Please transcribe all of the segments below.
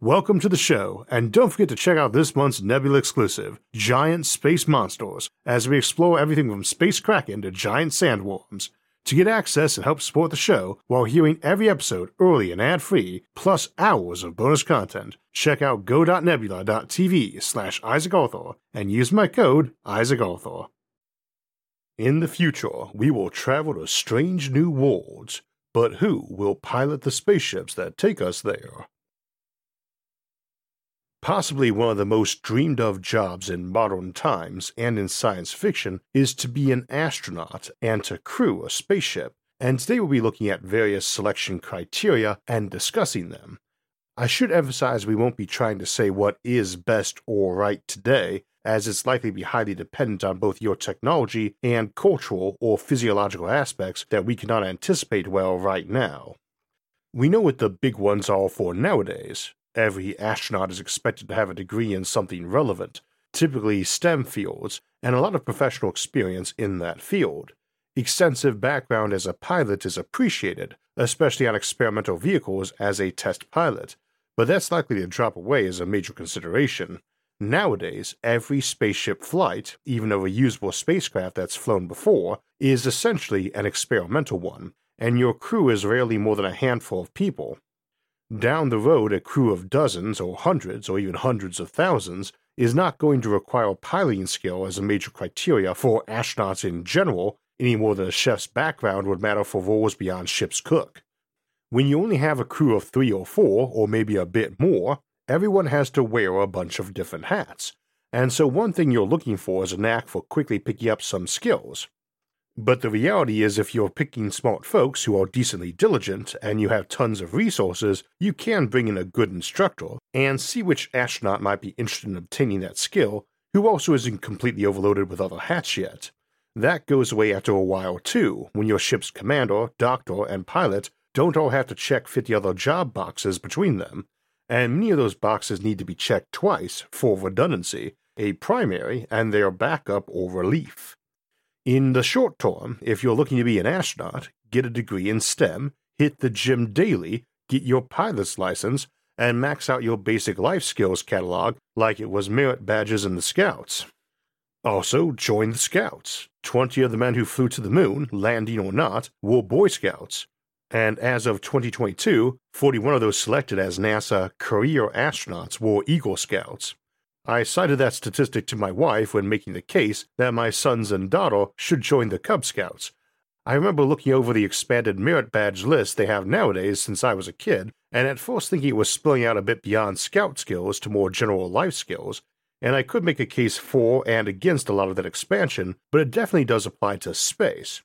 Welcome to the show, and don't forget to check out this month's Nebula exclusive, Giant Space Monsters, as we explore everything from space kraken to giant sandworms. To get access and help support the show while hearing every episode early and ad-free, plus hours of bonus content, check out go.nebula.tv slash Isaac Arthur and use my code Isaac Arthur. In the future, we will travel to strange new worlds, but who will pilot the spaceships that take us there? Possibly one of the most dreamed of jobs in modern times and in science fiction is to be an astronaut and to crew a spaceship, and today we'll be looking at various selection criteria and discussing them. I should emphasize we won't be trying to say what is best or right today, as it's likely to be highly dependent on both your technology and cultural or physiological aspects that we cannot anticipate well right now. We know what the big ones are for nowadays, Every astronaut is expected to have a degree in something relevant, typically STEM fields, and a lot of professional experience in that field. Extensive background as a pilot is appreciated, especially on experimental vehicles as a test pilot, but that's likely to drop away as a major consideration. Nowadays, every spaceship flight, even of a reusable spacecraft that's flown before, is essentially an experimental one, and your crew is rarely more than a handful of people. Down the road, a crew of dozens or hundreds or even hundreds of thousands is not going to require piloting skill as a major criteria for astronauts in general, any more than a chef's background would matter for roles beyond ship's cook. When you only have a crew of three or four, or maybe a bit more, everyone has to wear a bunch of different hats. And so, one thing you're looking for is a knack for quickly picking up some skills. But the reality is, if you're picking smart folks who are decently diligent and you have tons of resources, you can bring in a good instructor and see which astronaut might be interested in obtaining that skill, who also isn't completely overloaded with other hats yet. That goes away after a while too, when your ship's commander, doctor, and pilot don't all have to check 50 other job boxes between them, and many of those boxes need to be checked twice for redundancy, a primary and their backup or relief. In the short term, if you're looking to be an astronaut, get a degree in STEM, hit the gym daily, get your pilot's license, and max out your basic life skills catalog like it was merit badges in the Scouts. Also, join the Scouts. 20 of the men who flew to the moon, landing or not, were Boy Scouts. And as of 2022, 41 of those selected as NASA career astronauts were Eagle Scouts. I cited that statistic to my wife when making the case that my sons and daughter should join the Cub Scouts. I remember looking over the expanded merit badge list they have nowadays since I was a kid, and at first thinking it was spilling out a bit beyond scout skills to more general life skills, and I could make a case for and against a lot of that expansion, but it definitely does apply to space.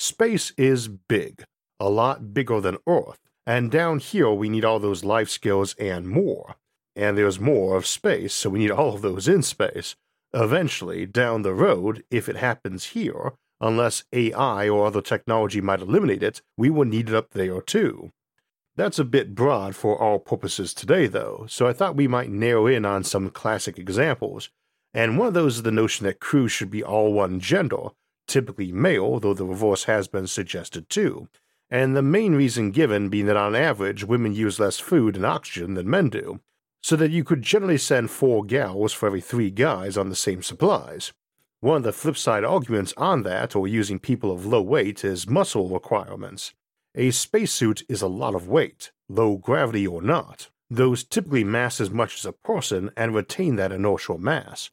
Space is big, a lot bigger than Earth, and down here we need all those life skills and more and there's more of space, so we need all of those in space. Eventually, down the road, if it happens here, unless AI or other technology might eliminate it, we will need it up there too. That's a bit broad for our purposes today, though, so I thought we might narrow in on some classic examples. And one of those is the notion that crews should be all one gender, typically male, though the reverse has been suggested too. And the main reason given being that on average, women use less food and oxygen than men do, so that you could generally send four gals for every three guys on the same supplies. One of the flip side arguments on that, or using people of low weight, is muscle requirements. A spacesuit is a lot of weight, low gravity or not. Those typically mass as much as a person and retain that inertial mass.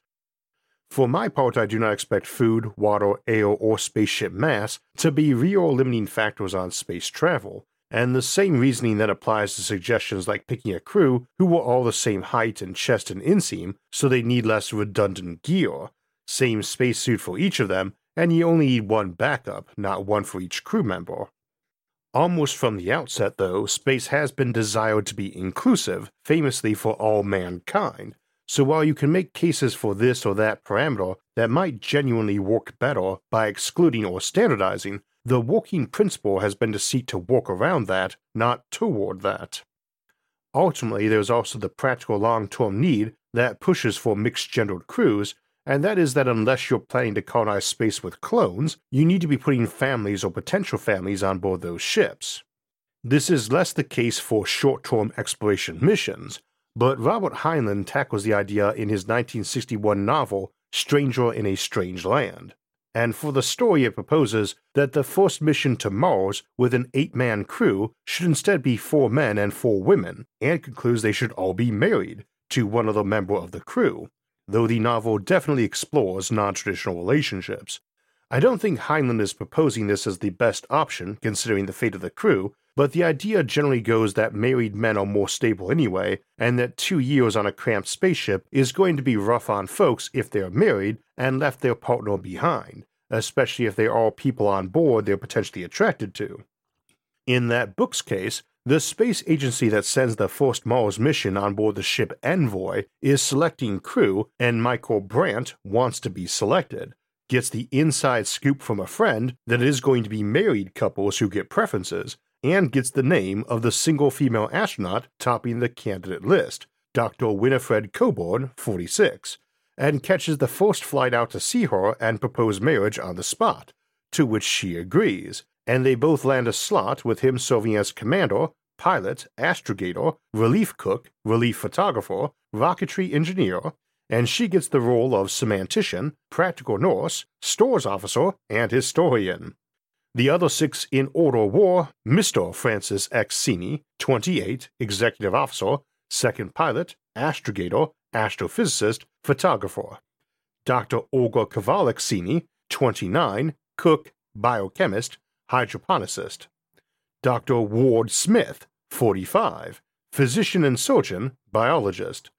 For my part, I do not expect food, water, air, or spaceship mass to be real limiting factors on space travel, and the same reasoning then applies to suggestions like picking a crew who were all the same height and chest and inseam, so they need less redundant gear. Same spacesuit for each of them, and you only need one backup, not one for each crew member. Almost from the outset, though, space has been desired to be inclusive, famously for all mankind. So while you can make cases for this or that parameter that might genuinely work better by excluding or standardizing, the working principle has been to seek to walk around that, not toward that. Ultimately, there's also the practical long term need that pushes for mixed gendered crews, and that is that unless you're planning to colonize space with clones, you need to be putting families or potential families on board those ships. This is less the case for short term exploration missions, but Robert Heinlein tackles the idea in his 1961 novel Stranger in a Strange Land. And for the story, it proposes that the first mission to Mars with an eight man crew should instead be four men and four women, and concludes they should all be married to one other member of the crew, though the novel definitely explores non traditional relationships. I don't think Heinlein is proposing this as the best option, considering the fate of the crew, but the idea generally goes that married men are more stable anyway, and that two years on a cramped spaceship is going to be rough on folks if they're married and left their partner behind, especially if they are all people on board they're potentially attracted to. In that book's case, the space agency that sends the first Mars mission on board the ship Envoy is selecting crew, and Michael Brant wants to be selected. Gets the inside scoop from a friend that it is going to be married couples who get preferences, and gets the name of the single female astronaut topping the candidate list, Dr. Winifred Coburn, 46, and catches the first flight out to see her and propose marriage on the spot, to which she agrees, and they both land a slot with him serving as commander, pilot, astrogator, relief cook, relief photographer, rocketry engineer, and she gets the role of semantician, practical nurse, stores officer, and historian. The other six in order were Mr. Francis X. Seeney, 28, Executive Officer, Second Pilot, Astrogator, Astrophysicist, Photographer. Dr. Olga Kovalik Seeney, 29, Cook, Biochemist, Hydroponicist. Dr. Ward Smith, 45, Physician and Surgeon, Biologist.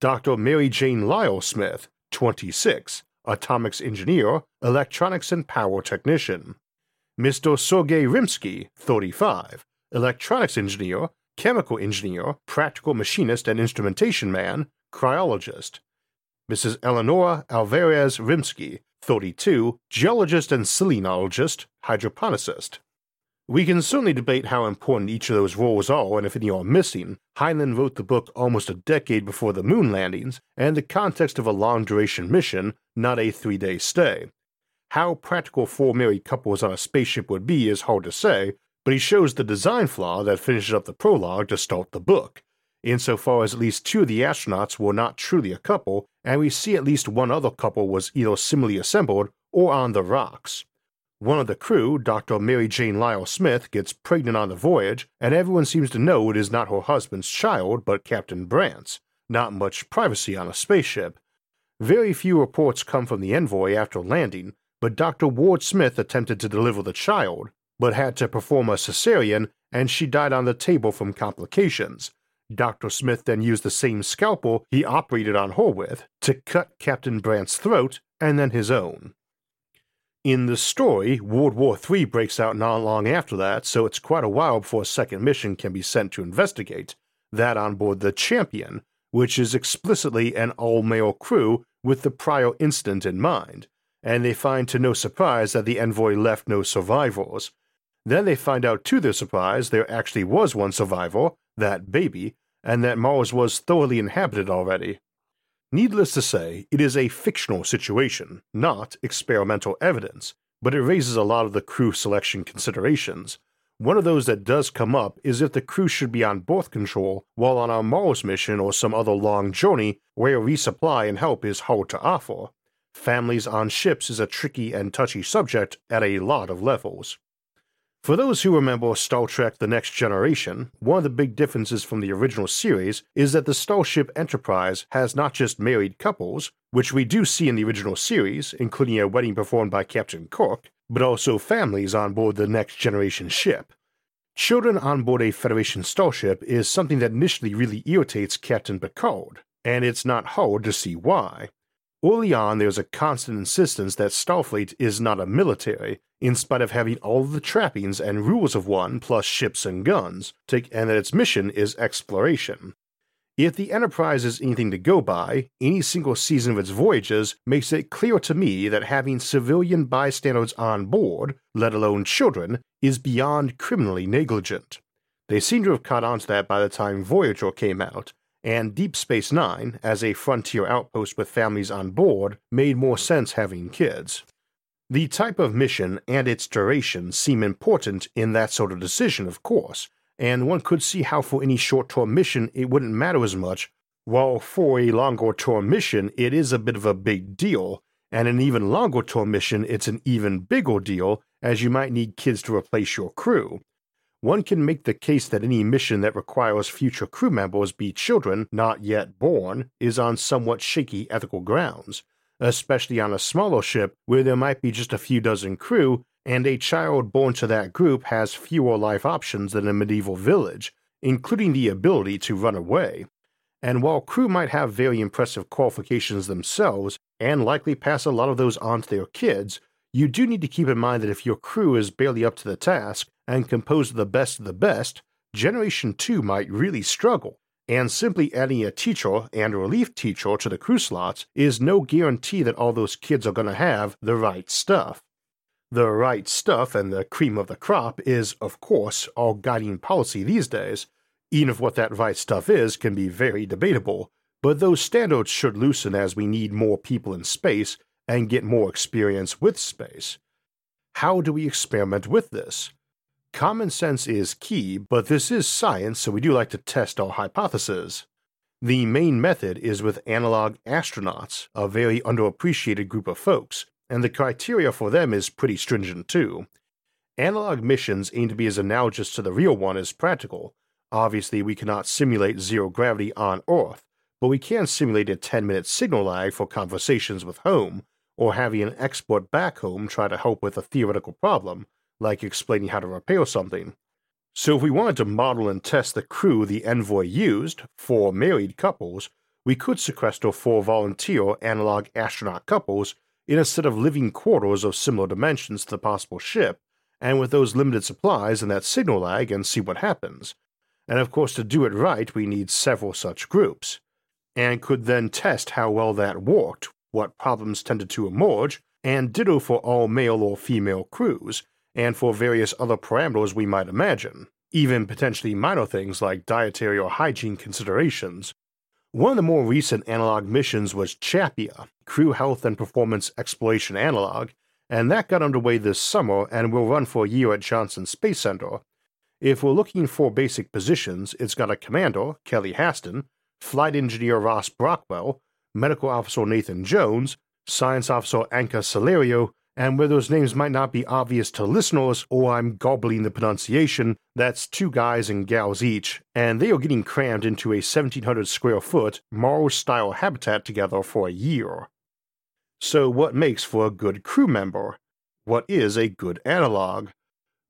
Dr. Mary Jane Lyle Smith, 26, Atomics Engineer, Electronics and Power Technician. Mr. Sergei Rimsky, 35, electronics engineer, chemical engineer, practical machinist and instrumentation man, cryologist. Mrs. Eleonora Alvarez Rimsky, 32, geologist and selenologist, hydroponicist. We can certainly debate how important each of those roles are and if any are missing. Heinlein wrote the book almost a decade before the moon landings, and the context of a long duration mission, not a three day stay. How practical four married couples on a spaceship would be is hard to say, but he shows the design flaw that finishes up the prologue to start the book, insofar as at least two of the astronauts were not truly a couple, and we see at least one other couple was either similarly assembled or on the rocks. One of the crew, Dr. Mary Jane Lyle Smith, gets pregnant on the voyage, and everyone seems to know it is not her husband's child but Captain Brant's. Not much privacy on a spaceship. Very few reports come from the envoy after landing, but Dr. Ward Smith attempted to deliver the child, but had to perform a cesarean and she died on the table from complications. Dr. Smith then used the same scalpel he operated on her with to cut Captain Brant's throat and then his own. In the story, World War III breaks out not long after that, so it's quite a while before a second mission can be sent to investigate, that on board the Champion, which is explicitly an all male crew with the prior incident in mind, and they find to no surprise that the envoy left no survivors. Then they find out to their surprise there actually was one survivor, that baby, and that Mars was thoroughly inhabited already. Needless to say, it is a fictional situation, not experimental evidence, but it raises a lot of the crew selection considerations. One of those that does come up is if the crew should be on birth control while on a Mars mission or some other long journey where resupply and help is hard to offer. Families on ships is a tricky and touchy subject at a lot of levels. For those who remember Star Trek The Next Generation, one of the big differences from the original series is that the Starship Enterprise has not just married couples, which we do see in the original series, including a wedding performed by Captain Kirk, but also families on board the Next Generation ship. Children on board a Federation starship is something that initially really irritates Captain Picard, and it's not hard to see why. Early on, there's a constant insistence that Starfleet is not a military, in spite of having all the trappings and rules of one, plus ships and guns, and that its mission is exploration. If the Enterprise is anything to go by, any single season of its voyages makes it clear to me that having civilian bystanders on board, let alone children, is beyond criminally negligent. They seem to have caught on to that by the time Voyager came out, and Deep Space Nine, as a frontier outpost with families on board, made more sense having kids. The type of mission and its duration seem important in that sort of decision, of course, and one could see how for any short term mission it wouldn't matter as much While for a longer term mission, it is a bit of a big deal, and an even longer term mission, it's an even bigger deal as you might need kids to replace your crew. One can make the case that any mission that requires future crew members be children not yet born is on somewhat shaky ethical grounds, especially on a smaller ship where there might be just a few dozen crew and a child born to that group has fewer life options than a medieval village, including the ability to run away. And while crew might have very impressive qualifications themselves and likely pass a lot of those on to their kids, you do need to keep in mind that if your crew is barely up to the task and composed of the best of the best, Generation 2 might really struggle. And simply adding a teacher and a relief teacher to the crew slots is no guarantee that all those kids are going to have the right stuff. The right stuff and the cream of the crop is, of course, our guiding policy these days, even if what that right stuff is can be very debatable. But those standards should loosen as we need more people in space and get more experience with space. How do we experiment with this? Common sense is key, but this is science, so we do like to test our hypotheses. The main method is with analog astronauts, a very underappreciated group of folks, and the criteria for them is pretty stringent too. Analog missions aim to be as analogous to the real one as practical. Obviously, we cannot simulate zero gravity on Earth, but we can simulate a 10 minute signal lag for conversations with home, or having an expert back home try to help with a theoretical problem, like explaining how to repair something. So, if we wanted to model and test the crew the Envoy used for married couples, we could sequester four volunteer analog astronaut couples in a set of living quarters of similar dimensions to the possible ship, and with those limited supplies and that signal lag, and see what happens. And of course, to do it right, we need several such groups, and could then test how well that worked what problems tended to emerge, and ditto for all male or female crews, and for various other parameters we might imagine, even potentially minor things like dietary or hygiene considerations. One of the more recent analog missions was CHAPEA, Crew Health and Performance Exploration Analog, and that got underway this summer and will run for a year at Johnson Space Center. If we're looking for basic positions, it's got a commander, Kelly Haston, flight engineer Ross Brockwell, Medical Officer Nathan Jones, Science Officer Anca Selariu, and where those names might not be obvious to listeners or I'm gobbling the pronunciation, that's two guys and gals each, and they are getting crammed into a 1700 square foot Mars style habitat together for a year. So, what makes for a good crew member? What is a good analog?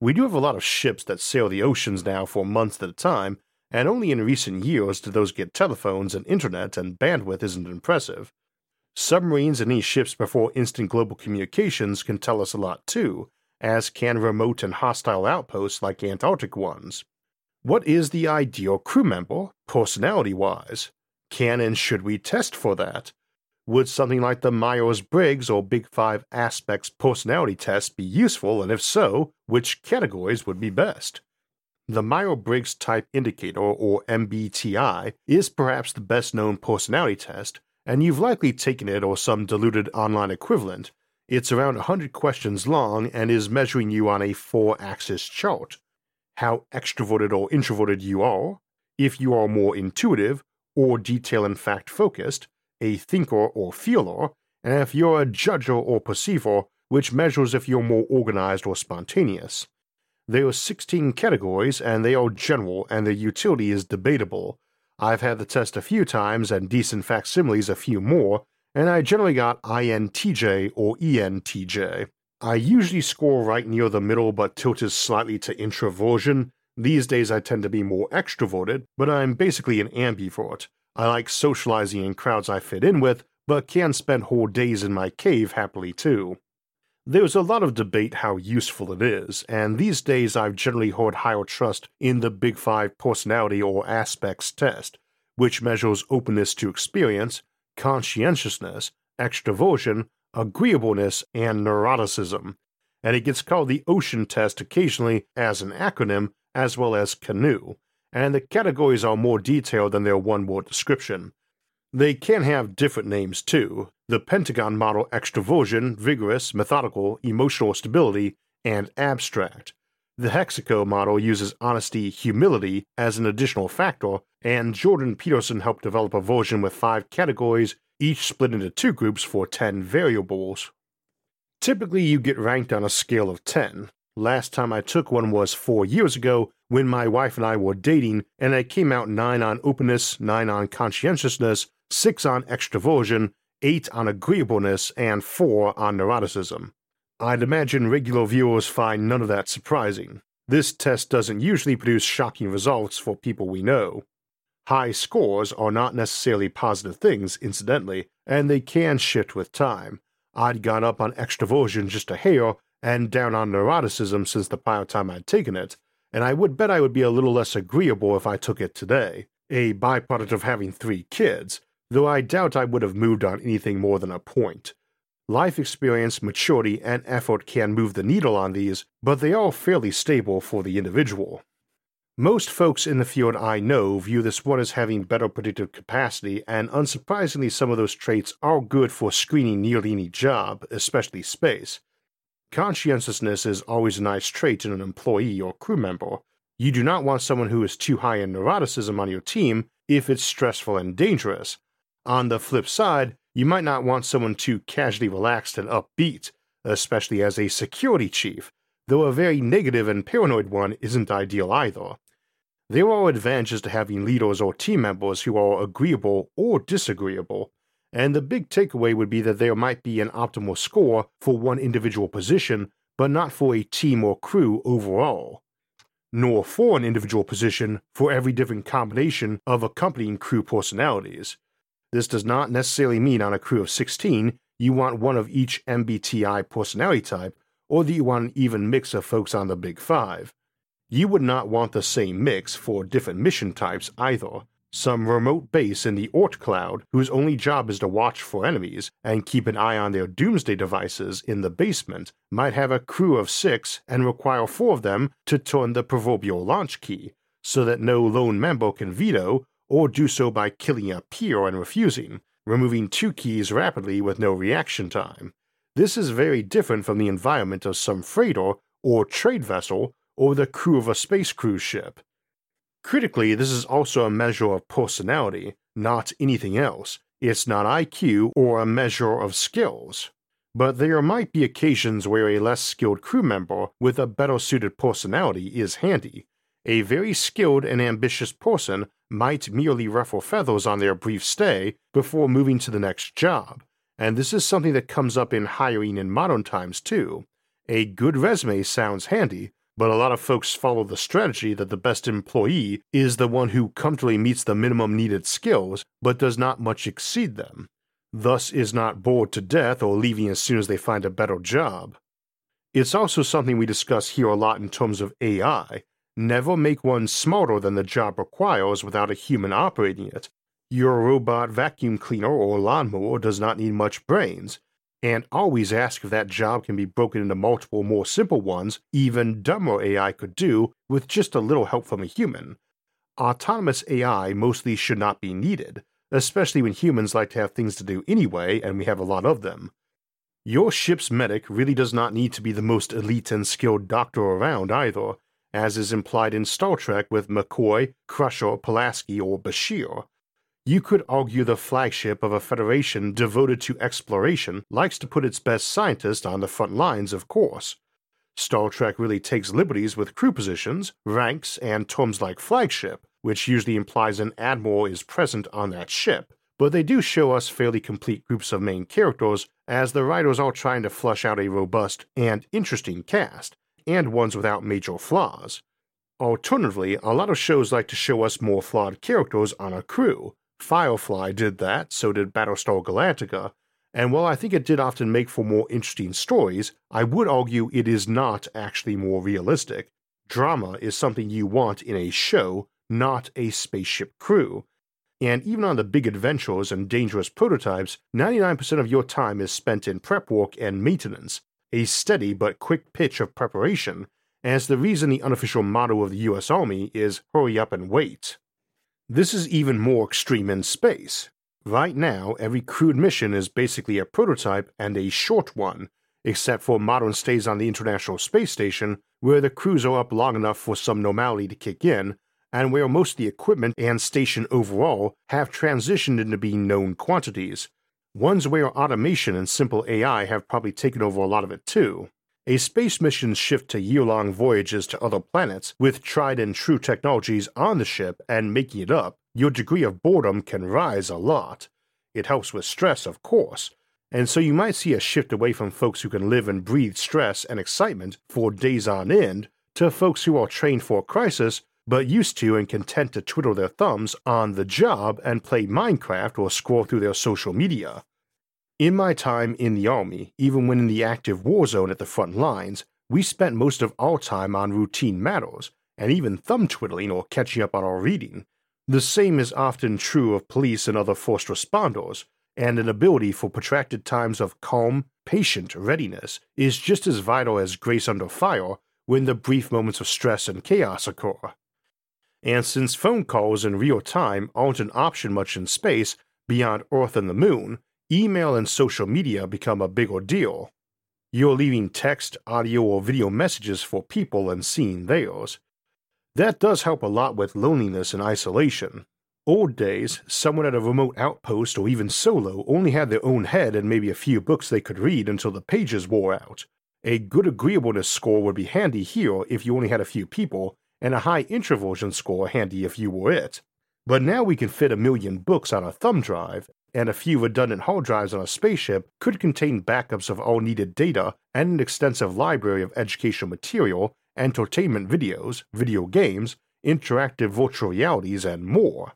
We do have a lot of ships that sail the oceans now for months at a time, and only in recent years did those get telephones and internet, and bandwidth isn't impressive. Submarines and these ships before instant global communications can tell us a lot too, as can remote and hostile outposts like Antarctic ones. What is the ideal crew member, personality wise? Can and should we test for that? Would something like the Myers Briggs or Big Five Aspects personality test be useful, and if so, which categories would be best? The Myers Briggs Type Indicator, or MBTI, is perhaps the best known personality test, and you've likely taken it or some diluted online equivalent. It's around 100 questions long and is measuring you on a four axis chart. How extroverted or introverted you are, if you are more intuitive or detail and fact focused, a thinker or feeler, and if you're a judger or perceiver, which measures if you're more organized or spontaneous. There are 16 categories, and they are general, and their utility is debatable. I've had the test a few times and decent facsimiles a few more, and I generally got INTJ or ENTJ. I usually score right near the middle but tilted slightly to introversion. These days I tend to be more extroverted, but I'm basically an ambivert. I like socializing in crowds I fit in with, but can spend whole days in my cave happily too. There's a lot of debate how useful it is, and these days I've generally heard higher trust in the Big Five personality or aspects test, which measures openness to experience, conscientiousness, extroversion, agreeableness, and neuroticism, and it gets called the Ocean Test occasionally as an acronym as well as CANOE, and the categories are more detailed than their one word description. They can have different names too, the Pentagon model extroversion, vigorous, methodical, emotional stability, and abstract. The Hexaco model uses honesty, humility as an additional factor, and Jordan Peterson helped develop a version with five categories, each split into two groups for 10 variables. Typically, you get ranked on a scale of 10. Last time I took one was four years ago when my wife and I were dating, and I came out 9 on openness, 9 on conscientiousness, 6 on extroversion, 8 on agreeableness, and 4 on neuroticism. I'd imagine regular viewers find none of that surprising. This test doesn't usually produce shocking results for people we know. High scores are not necessarily positive things, incidentally, and they can shift with time. I'd gone up on extroversion just a hair and down on neuroticism since the prior time I'd taken it, and I would bet I would be a little less agreeable if I took it today, a byproduct of having three kids, though I doubt I would have moved on anything more than a point. Life experience, maturity, and effort can move the needle on these, but they are fairly stable for the individual. Most folks in the field I know view this one as having better predictive capacity, and unsurprisingly, some of those traits are good for screening nearly any job, especially space. Conscientiousness is always a nice trait in an employee or crew member. You do not want someone who is too high in neuroticism on your team if it's stressful and dangerous. On the flip side, you might not want someone too casually relaxed and upbeat, especially as a security chief, though a very negative and paranoid one isn't ideal either. There are advantages to having leaders or team members who are agreeable or disagreeable, and the big takeaway would be that there might be an optimal score for one individual position, but not for a team or crew overall, nor for an individual position for every different combination of accompanying crew personalities. This does not necessarily mean on a crew of 16 you want one of each MBTI personality type, or that you want an even mix of folks on the Big Five. You would not want the same mix for different mission types either. Some remote base in the Oort cloud, whose only job is to watch for enemies and keep an eye on their doomsday devices in the basement, might have a crew of six and require four of them to turn the proverbial launch key, so that no lone member can veto or do so by killing a peer and refusing, removing two keys rapidly with no reaction time. This is very different from the environment of some freighter or trade vessel or the crew of a space cruise ship. Critically, this is also a measure of personality, not anything else. It's not IQ or a measure of skills. But there might be occasions where a less skilled crew member with a better suited personality is handy. A very skilled and ambitious person might merely ruffle feathers on their brief stay before moving to the next job, and this is something that comes up in hiring in modern times too. A good resume sounds handy, but a lot of folks follow the strategy that the best employee is the one who comfortably meets the minimum needed skills but does not much exceed them, thus is not bored to death or leaving as soon as they find a better job. It's also something we discuss here a lot in terms of AI, Never make one smarter than the job requires without a human operating it. Your robot vacuum cleaner or lawnmower does not need much brains, and always ask if that job can be broken into multiple more simple ones even dumber AI could do with just a little help from a human. Autonomous AI mostly should not be needed, especially when humans like to have things to do anyway and we have a lot of them. Your ship's medic really does not need to be the most elite and skilled doctor around either as is implied in Star Trek with McCoy, Crusher, Pulaski, or Bashir. You could argue the flagship of a Federation devoted to exploration likes to put its best scientists on the front lines, of course. Star Trek really takes liberties with crew positions, ranks, and terms like flagship, which usually implies an admiral is present on that ship, but they do show us fairly complete groups of main characters as the writers are trying to flush out a robust and interesting cast, and ones without major flaws. Alternatively, a lot of shows like to show us more flawed characters on a crew. Firefly did that, so did Battlestar Galactica, and while I think it did often make for more interesting stories, I would argue it is not actually more realistic. Drama is something you want in a show, not a spaceship crew. And even on the big adventures and dangerous prototypes, 99% of your time is spent in prep work and maintenance, a steady but quick pitch of preparation, as the reason the unofficial motto of the US Army is hurry up and wait. This is even more extreme in space. Right now, every crewed mission is basically a prototype and a short one, except for modern stays on the International Space Station, where the crews are up long enough for some normality to kick in, and where most of the equipment and station overall have transitioned into being known quantities. Ones where automation and simple AI have probably taken over a lot of it too. A space mission's shift to year long voyages to other planets with tried and true technologies on the ship and making it up, your degree of boredom can rise a lot. It helps with stress, of course, and so you might see a shift away from folks who can live and breathe stress and excitement for days on end to folks who are trained for crisis but used to and content to twiddle their thumbs on the job and play Minecraft or scroll through their social media. In my time in the Army, even when in the active war zone at the front lines, we spent most of our time on routine matters, and even thumb twiddling or catching up on our reading. The same is often true of police and other first responders, and an ability for protracted times of calm, patient readiness is just as vital as grace under fire when the brief moments of stress and chaos occur. And since phone calls in real time aren't an option much in space beyond Earth and the Moon, email and social media become a bigger deal. You're leaving text, audio, or video messages for people and seeing theirs. That does help a lot with loneliness and isolation. Old days, someone at a remote outpost or even solo only had their own head and maybe a few books they could read until the pages wore out. A good agreeableness score would be handy here if you only had a few people, and a high introversion score handy if you were it. But now we can fit a million books on a thumb drive, and a few redundant hard drives on a spaceship could contain backups of all needed data and an extensive library of educational material, entertainment videos, video games, interactive virtual realities, and more.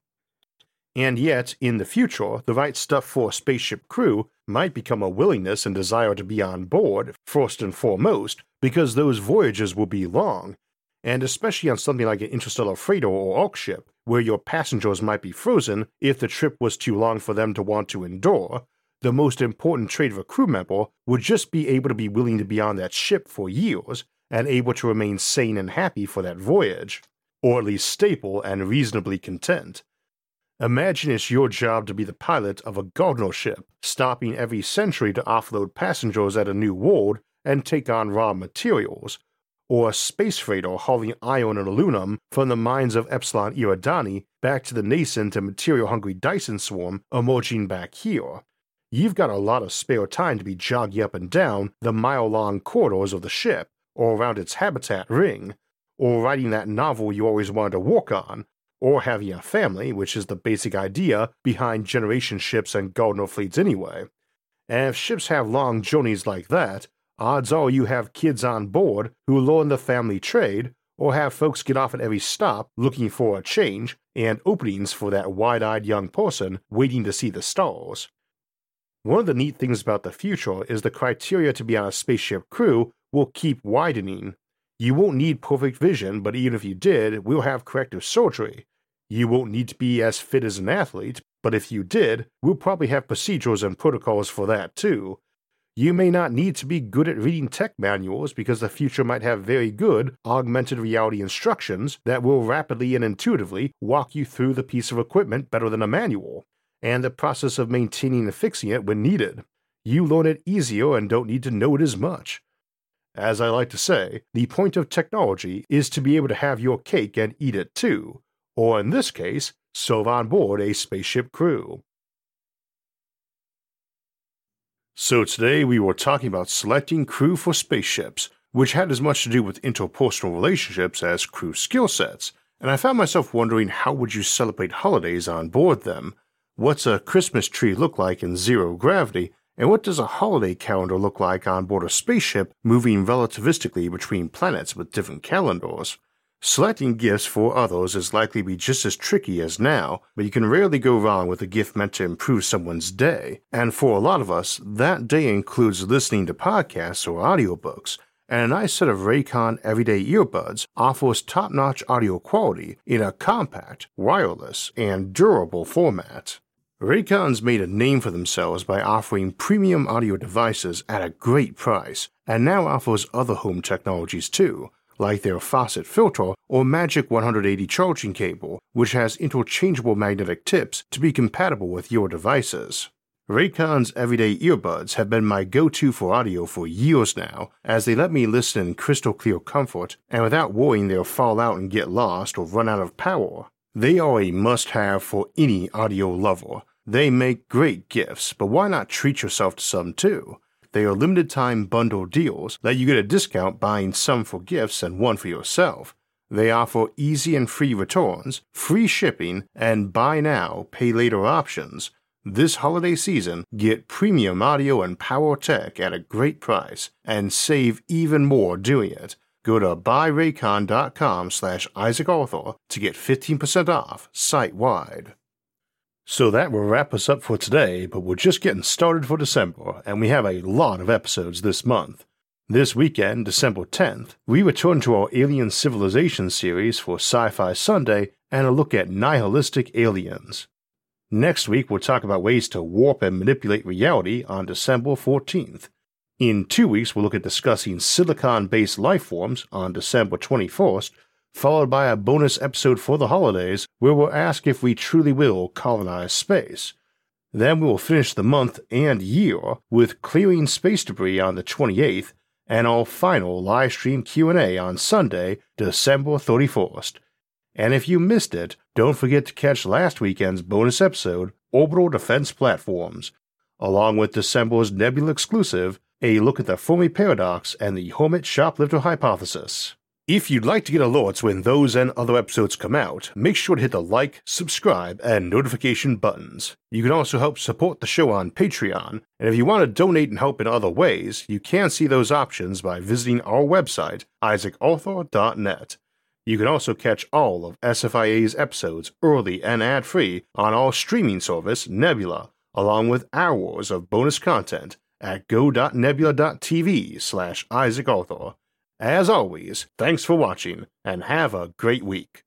And yet, in the future, the right stuff for a spaceship crew might become a willingness and desire to be on board, first and foremost, because those voyages will be long, and especially on something like an interstellar freighter or ARC ship, where your passengers might be frozen if the trip was too long for them to want to endure, the most important trait of a crew member would just be able to be willing to be on that ship for years and able to remain sane and happy for that voyage, or at least stable and reasonably content. Imagine it's your job to be the pilot of a Gardener ship, stopping every century to offload passengers at a new world and take on raw materials, or a space freighter hauling iron and aluminum from the mines of Epsilon Eridani back to the nascent and material hungry Dyson swarm emerging back here. You've got a lot of spare time to be jogging up and down the mile long corridors of the ship, or around its habitat ring, or writing that novel you always wanted to work on, or having a family, which is the basic idea behind generation ships and Gardener fleets anyway. And if ships have long journeys like that, odds are you have kids on board who learn the family trade, or have folks get off at every stop looking for a change and openings for that wide eyed young person waiting to see the stars. One of the neat things about the future is the criteria to be on a spaceship crew will keep widening. You won't need perfect vision, but even if you did, we'll have corrective surgery. You won't need to be as fit as an athlete, but if you did, we'll probably have procedures and protocols for that too, you may not need to be good at reading tech manuals because the future might have very good augmented reality instructions that will rapidly and intuitively walk you through the piece of equipment better than a manual, and the process of maintaining and fixing it when needed. You learn it easier and don't need to know it as much. As I like to say, the point of technology is to be able to have your cake and eat it too, or in this case, serve on board a spaceship crew. So today we were talking about selecting crew for spaceships, which had as much to do with interpersonal relationships as crew skill sets, and I found myself wondering how would you celebrate holidays on board them? What's a Christmas tree look like in zero gravity, and what does a holiday calendar look like on board a spaceship moving relativistically between planets with different calendars? Selecting gifts for others is likely to be just as tricky as now, but you can rarely go wrong with a gift meant to improve someone's day. And for a lot of us, that day includes listening to podcasts or audiobooks. And a nice set of Raycon everyday earbuds offers top notch audio quality in a compact, wireless, and durable format. Raycon's made a name for themselves by offering premium audio devices at a great price, and now offers other home technologies too, like their faucet filter or Magic 180 charging cable, which has interchangeable magnetic tips to be compatible with your devices. Raycon's everyday earbuds have been my go to for audio for years now, as they let me listen in crystal clear comfort and without worrying they'll fall out and get lost or run out of power. They are a must have for any audio lover. They make great gifts, but why not treat yourself to some too? They are limited time bundle deals that you get a discount buying some for gifts and one for yourself. They offer easy and free returns, free shipping, and buy now, pay later options. This holiday season, get premium audio and power tech at a great price and save even more doing it. Go to buyraycon.com slash Isaac Arthur to get 15% off site-wide. So that will wrap us up for today, but we're just getting started for December, and we have a lot of episodes this month. This weekend, December 10th, we return to our Alien Civilization series for Sci Fi Sunday and a look at nihilistic aliens. Next week, we'll talk about ways to warp and manipulate reality on December 14th. In two weeks, we'll look at discussing silicon based life forms on December 21st, followed by a bonus episode for the holidays where we'll ask if we truly will colonize space. Then we will finish the month and year with clearing space debris on the 28th and our final live stream Q&A on Sunday, December 31st. And if you missed it, don't forget to catch last weekend's bonus episode, Orbital Defense Platforms, along with December's Nebula exclusive, a look at the Fermi Paradox and the Hermit Shoplifter Hypothesis. If you'd like to get alerts when those and other episodes come out, make sure to hit the like, subscribe, and notification buttons. You can also help support the show on Patreon, and if you want to donate and help in other ways, you can see those options by visiting our website, isaacarthur.net. You can also catch all of SFIA's episodes early and ad free on our streaming service, Nebula, along with hours of bonus content at go.nebula.tv slash Isaac Arthur. As always, thanks for watching, and have a great week.